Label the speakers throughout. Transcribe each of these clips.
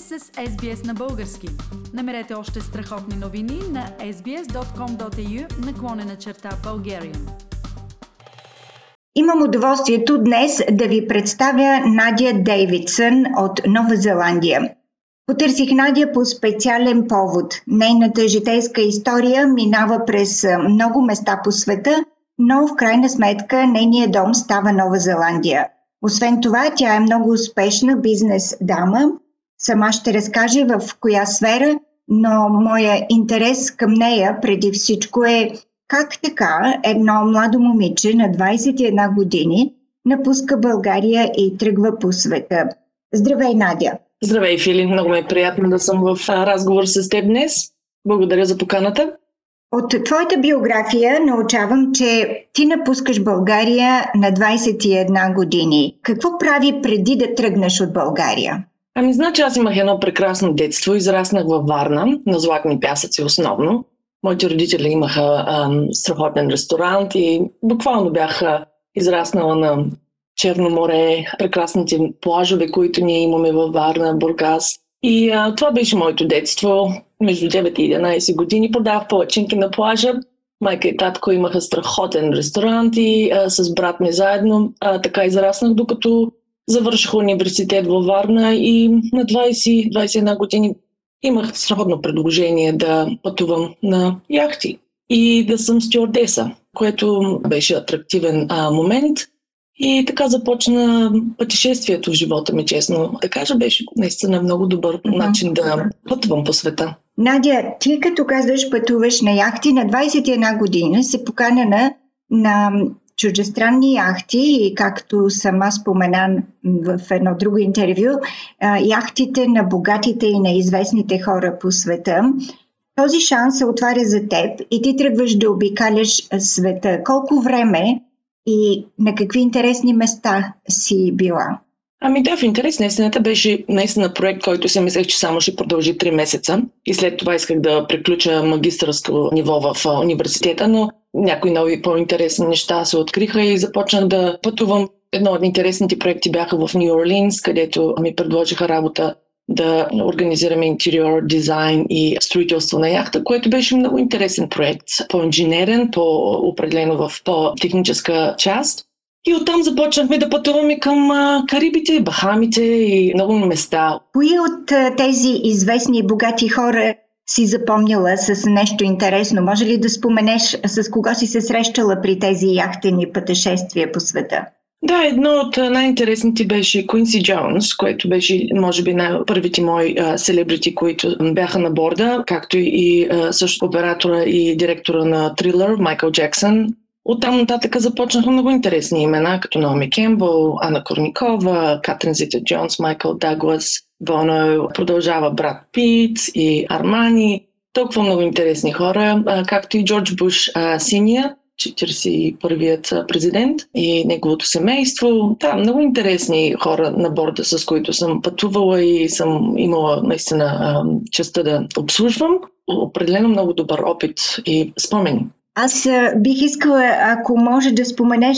Speaker 1: сте с SBS на български. Намерете още страхотни новини на sbs.com.au наклонена черта Bulgarian.
Speaker 2: Имам удоволствието днес да ви представя Надя Дейвидсън от Нова Зеландия. Потърсих Надя по специален повод. Нейната житейска история минава през много места по света, но в крайна сметка нейният дом става Нова Зеландия. Освен това, тя е много успешна бизнес дама. Сама ще разкаже в коя сфера, но моя интерес към нея преди всичко е как така едно младо момиче на 21 години напуска България и тръгва по света. Здравей, Надя!
Speaker 3: Здравей, Фили! Много ме е приятно да съм в разговор с теб днес. Благодаря за поканата.
Speaker 2: От твоята биография научавам, че ти напускаш България на 21 години. Какво прави преди да тръгнеш от България?
Speaker 3: Ами, значи аз имах едно прекрасно детство. Израснах във Варна, на Златни пясъци основно. Моите родители имаха ам, страхотен ресторант и буквално бяха израснала на Черно море, прекрасните плажове, които ние имаме във Варна, Бургас. И а, това беше моето детство. Между 9 и 11 години продавах палачинки на плажа. Майка и татко имаха страхотен ресторант и а, с брат ми заедно а, така израснах, докато завърших университет във Варна и на 20-21 години имах страхотно предложение да пътувам на яхти и да съм стюардеса, което беше атрактивен а, момент – и така започна пътешествието в живота ми, честно да кажа. Беше наистина много добър uh-huh. начин да пътувам по света.
Speaker 2: Надя, ти като казваш пътуваш на яхти на 21 година, се поканена на чуждестранни яхти и както сама спомена в едно друго интервю, яхтите на богатите и на известните хора по света. Този шанс се отваря за теб и ти тръгваш да обикаляш света. Колко време и на какви интересни места си била?
Speaker 3: Ами да, в интерес на истината беше наистина проект, който се мислех, че само ще продължи 3 месеца. И след това исках да приключа магистърско ниво в университета, но някои нови по-интересни неща се откриха и започнах да пътувам. Едно от интересните проекти бяха в Нью Орлинс, където ми предложиха работа да организираме интериор, дизайн и строителство на яхта, което беше много интересен проект. По-инженерен, по-определено в по-техническа част. И оттам започнахме да пътуваме към Карибите, Бахамите и много места.
Speaker 2: Кои от тези известни и богати хора си запомнила с нещо интересно? Може ли да споменеш с кого си се срещала при тези яхтени пътешествия по света?
Speaker 3: Да, едно от най-интересните беше Куинси Джонс, което беше, може би, най-първите мои селебрити, които бяха на борда, както и а, също оператора и директора на Трилър, Майкъл Джексън. Оттам нататък започнаха много интересни имена, като Наоми Кембъл, Ана Корникова, Катрин Зита Джонс, Майкъл Даглас, Боно, продължава Брат Пит и Армани. Толкова много интересни хора, както и Джордж Буш Синия, 41-ият президент и неговото семейство. Да, много интересни хора на борда, с които съм пътувала и съм имала наистина честа да обслужвам. Определено много добър опит и спомени.
Speaker 2: Аз бих искала, ако може да споменеш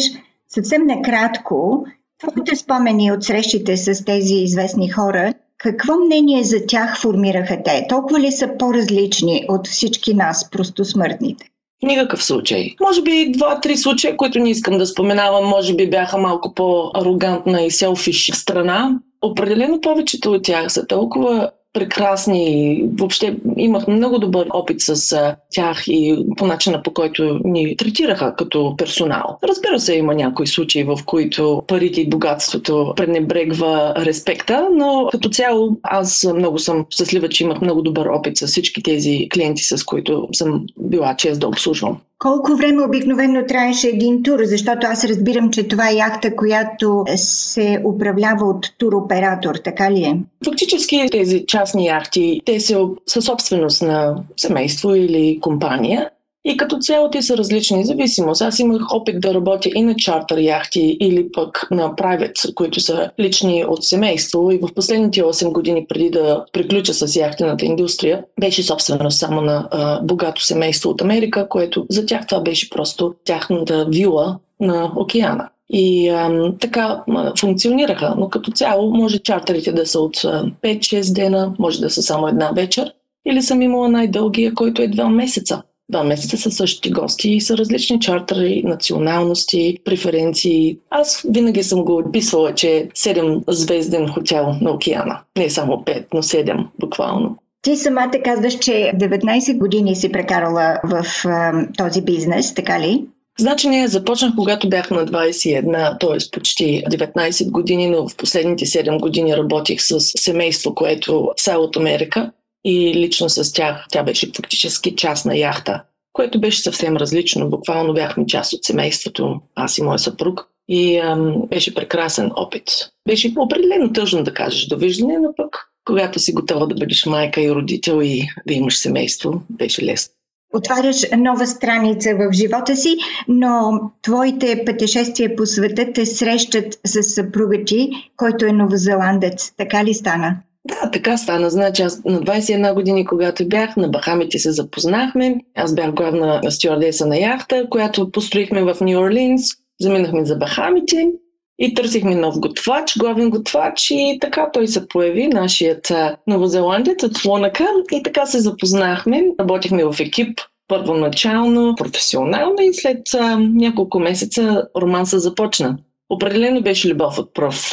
Speaker 2: съвсем накратко, твоите спомени от срещите с тези известни хора, какво мнение за тях формираха те? Толкова ли са по-различни от всички нас, просто смъртните?
Speaker 3: Никакъв случай. Може би два-три случая, които не искам да споменавам, може би бяха малко по-арогантна и селфиш страна. Определено повечето от тях са толкова прекрасни. Въобще имах много добър опит с тях и по начина по който ни третираха като персонал. Разбира се, има някои случаи, в които парите и богатството пренебрегва респекта, но като цяло аз много съм щастлива, че имах много добър опит с всички тези клиенти, с които съм била чест да обслужвам.
Speaker 2: Колко време обикновено траеше един тур? Защото аз разбирам, че това е яхта, която се управлява от туроператор, така ли е?
Speaker 3: Фактически тези частни яхти, те са със собственост на семейство или компания и като цяло те са различни зависимост. Аз имах опит да работя и на чартер яхти или пък на private, които са лични от семейство. И в последните 8 години преди да приключа с яхтената индустрия, беше собственост само на а, богато семейство от Америка, което за тях това беше просто тяхната вила на океана. и ам, така м, функционираха. Но като цяло може чартерите да са от 5-6 дена, може да са само една вечер, или съм имала най-дългия, който е 2 месеца. Два месеца са същите гости и са различни чартери, националности, преференции. Аз винаги съм го описвала, че е 7 звезден хотел на океана. Не само 5, но 7 буквално.
Speaker 2: Ти самата казваш, че 19 години си прекарала в а, този бизнес, така ли?
Speaker 3: Значи ние започнах, когато бях на 21, т.е. почти 19 години, но в последните 7 години работих с семейство, което все от Америка и лично с тях тя беше фактически част на яхта, което беше съвсем различно. Буквално бяхме част от семейството, аз и моя съпруг. И ам, беше прекрасен опит. Беше определено тъжно да кажеш довиждане, но пък когато си готова да бъдеш майка и родител и да имаш семейство, беше лесно.
Speaker 2: Отваряш нова страница в живота си, но твоите пътешествия по света те срещат с съпруга ти, който е новозеландец. Така ли стана?
Speaker 3: Да, така стана. Значи аз на 21 години, когато бях, на Бахамите се запознахме. Аз бях главна стюардеса на яхта, която построихме в Нью Орлинс. Заминахме за Бахамите и търсихме нов готвач, главен готвач и така той се появи, нашият новозеландец от Лонака и така се запознахме. Работихме в екип първоначално, професионално и след а, няколко месеца романса започна. Определено беше любов от пръв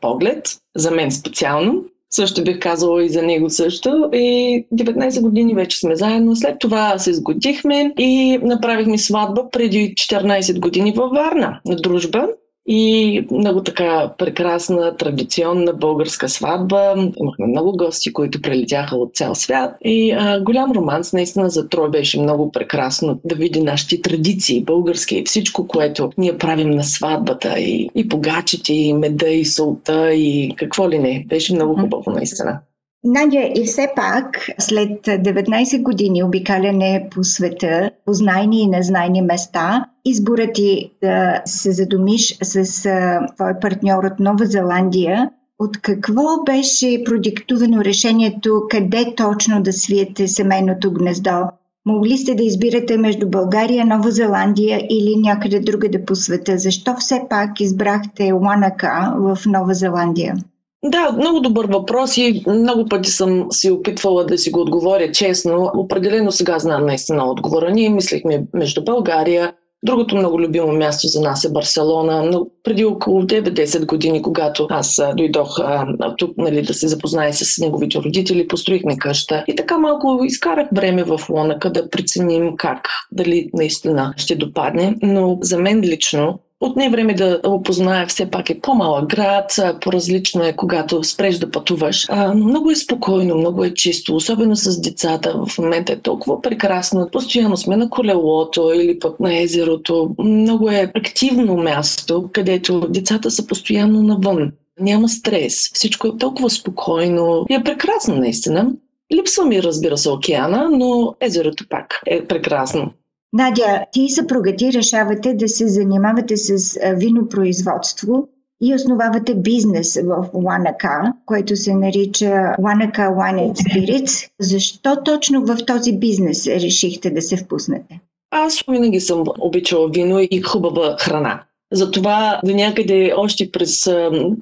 Speaker 3: поглед, за мен специално. Също бих казала и за него също. И 19 години вече сме заедно. След това се сгодихме и направихме сватба преди 14 години във Варна на дружба и много така прекрасна, традиционна българска сватба. Имахме много гости, които прелетяха от цял свят. И а, голям романс, наистина за Трой беше много прекрасно да види нашите традиции, български и всичко, което ние правим на сватбата. И, и погачите, и меда, и солта, и какво ли не. Беше много хубаво, наистина.
Speaker 2: Надя, и все пак, след 19 години обикаляне по света, познайни и незнайни места, изборът ти да се задумиш с твой партньор от Нова Зеландия, от какво беше продиктувано решението къде точно да свиете семейното гнездо? Могли сте да избирате между България, Нова Зеландия или някъде другаде по света? Защо все пак избрахте Ланака в Нова Зеландия?
Speaker 3: Да, много добър въпрос и много пъти съм си опитвала да си го отговоря честно. Определено сега знам наистина отговора. Ние мислихме между България, Другото много любимо място за нас е Барселона, но преди около 9-10 години, когато аз дойдох а, тук нали, да се запозная с неговите родители, построихме къща и така малко изкарах време в Лонака да преценим как, дали наистина ще допадне. Но за мен лично Отне време да опозная, все пак е по-малък град, по-различно е когато спреш да пътуваш. А, много е спокойно, много е чисто, особено с децата. В момента е толкова прекрасно. Постоянно сме на колелото или пък на езерото. Много е активно място, където децата са постоянно навън. Няма стрес. Всичко е толкова спокойно и е прекрасно наистина. Липсва ми, разбира се, океана, но езерото пак е прекрасно.
Speaker 2: Надя, ти и съпруга ти решавате да се занимавате с винопроизводство и основавате бизнес в Wanaka, който се нарича Wanaka Wine Spirits. Защо точно в този бизнес решихте да се впуснете?
Speaker 3: Аз винаги съм обичала вино и хубава храна. Затова до някъде още през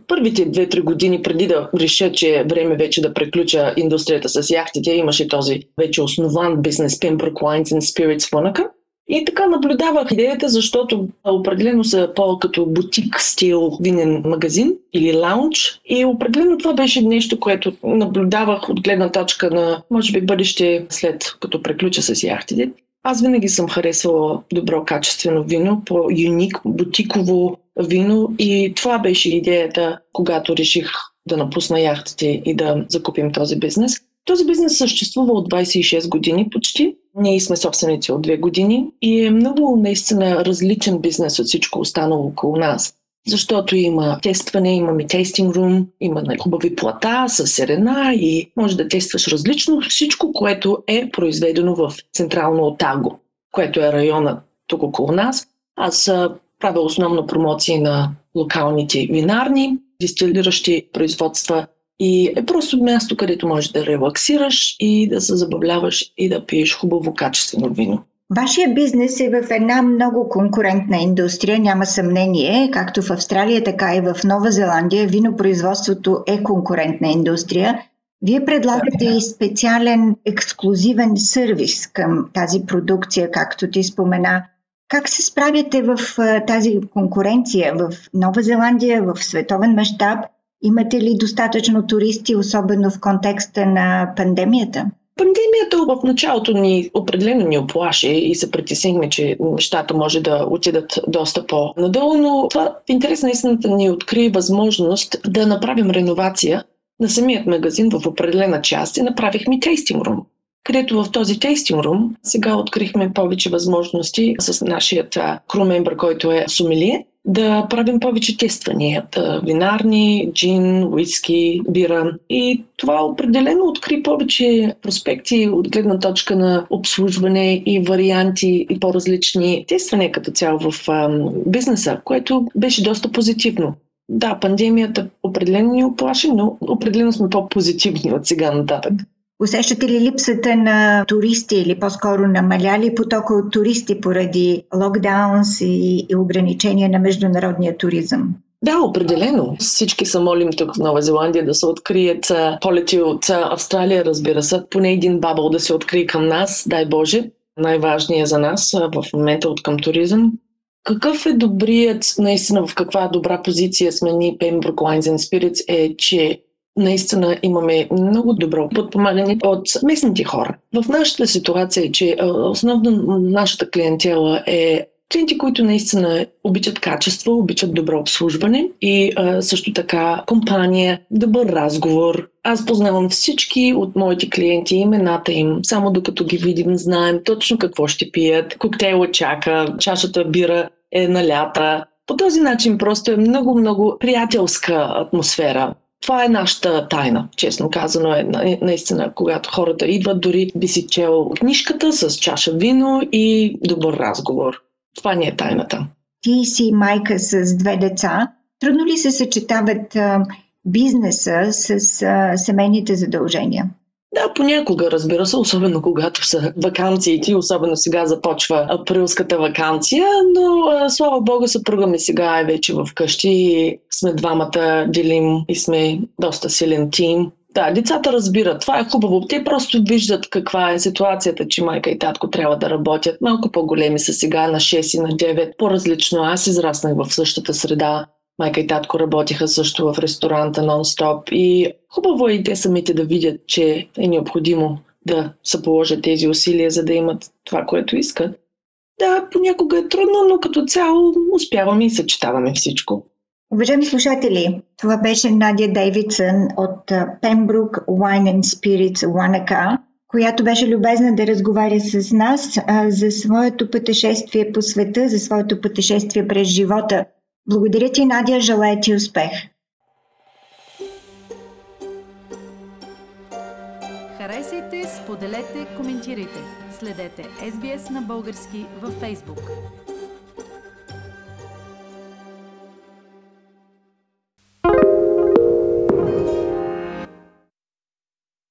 Speaker 3: първите 2-3 години преди да реша, че е време вече да преключа индустрията с яхтите, имаше този вече основан бизнес Pembroke Wines and Spirits в Монака. И така наблюдавах идеята, защото определено са по-като бутик стил винен магазин или лаунч. И определено това беше нещо, което наблюдавах от гледна точка на, може би, бъдеще след като преключа с яхтите. Аз винаги съм харесвала добро качествено вино, по-юник, бутиково вино и това беше идеята, когато реших да напусна яхтите и да закупим този бизнес. Този бизнес съществува от 26 години почти. Ние сме собственици от 2 години и е много наистина различен бизнес от всичко останало около нас. Защото има тестване, имаме тестинг рум, има хубави плата с серена и може да тестваш различно всичко, което е произведено в Централно Отаго, което е района тук около нас. Аз правя основно промоции на локалните винарни, дистилиращи производства и е просто място, където можеш да релаксираш и да се забавляваш и да пиеш хубаво качествено вино.
Speaker 2: Вашия бизнес е в една много конкурентна индустрия, няма съмнение, както в Австралия, така и в Нова Зеландия. Винопроизводството е конкурентна индустрия. Вие предлагате и специален ексклюзивен сервис към тази продукция, както ти спомена. Как се справяте в тази конкуренция в Нова Зеландия, в световен мащаб? Имате ли достатъчно туристи, особено в контекста на пандемията?
Speaker 3: Пандемията в началото ни определено ни оплаши и се притеснихме, че нещата може да отидат доста по-надолу, но това в интерес на истината ни откри възможност да направим реновация на самият магазин в определена част и направихме тейстинг рум където в този тейстинг рум сега открихме повече възможности с нашия крумембър, който е сумелие, да правим повече тествания. Винарни, джин, уиски, бира. И това определено откри повече проспекти от гледна точка на обслужване и варианти и по-различни тествания като цяло в бизнеса, което беше доста позитивно. Да, пандемията определено ни оплаши, но определено сме по-позитивни от сега нататък.
Speaker 2: Усещате ли липсата на туристи или по-скоро намаляли потока от туристи поради локдаунс и, и ограничения на международния туризъм?
Speaker 3: Да, определено. Всички се молим тук в Нова Зеландия да се открият полети от Австралия, разбира се. Поне един бабъл да се открие към нас, дай Боже. Най-важният за нас в момента от към туризъм. Какъв е добрият, наистина в каква добра позиция сме ние Pembroke Wines and Spirits е, че наистина имаме много добро подпомагане от местните хора. В нашата ситуация е, че основно нашата клиентела е клиенти, които наистина обичат качество, обичат добро обслужване и също така компания, добър разговор. Аз познавам всички от моите клиенти, имената им, само докато ги видим, знаем точно какво ще пият, коктейла чака, чашата бира е налята. По този начин просто е много-много приятелска атмосфера. Това е нашата тайна, честно казано. Е, наистина, когато хората идват, дори би си чел книжката с чаша вино и добър разговор. Това ни е тайната.
Speaker 2: Ти си майка с две деца. Трудно ли се съчетават бизнеса с семейните задължения?
Speaker 3: Да, понякога, разбира се, особено когато са вакансиите, особено сега започва априлската вакансия, но слава богу, съпруга ми сега е вече в къщи, сме двамата, делим и сме доста силен тим. Да, децата разбират. Това е хубаво. Те просто виждат каква е ситуацията, че майка и татко трябва да работят. Малко по-големи са сега, на 6 и на 9. По-различно. Аз израснах в същата среда. Майка и татко работиха също в ресторанта нон-стоп и хубаво е и те самите да видят, че е необходимо да се положат тези усилия, за да имат това, което искат. Да, понякога е трудно, но като цяло успяваме и съчетаваме всичко.
Speaker 2: Уважаеми слушатели, това беше Надя Дейвидсън от Pembroke Wine and Spirits Wanaka, която беше любезна да разговаря с нас за своето пътешествие по света, за своето пътешествие през живота – благодаря ти, Надя. Желая ти успех.
Speaker 1: Харесайте, споделете, коментирайте. Следете SBS на български във Facebook.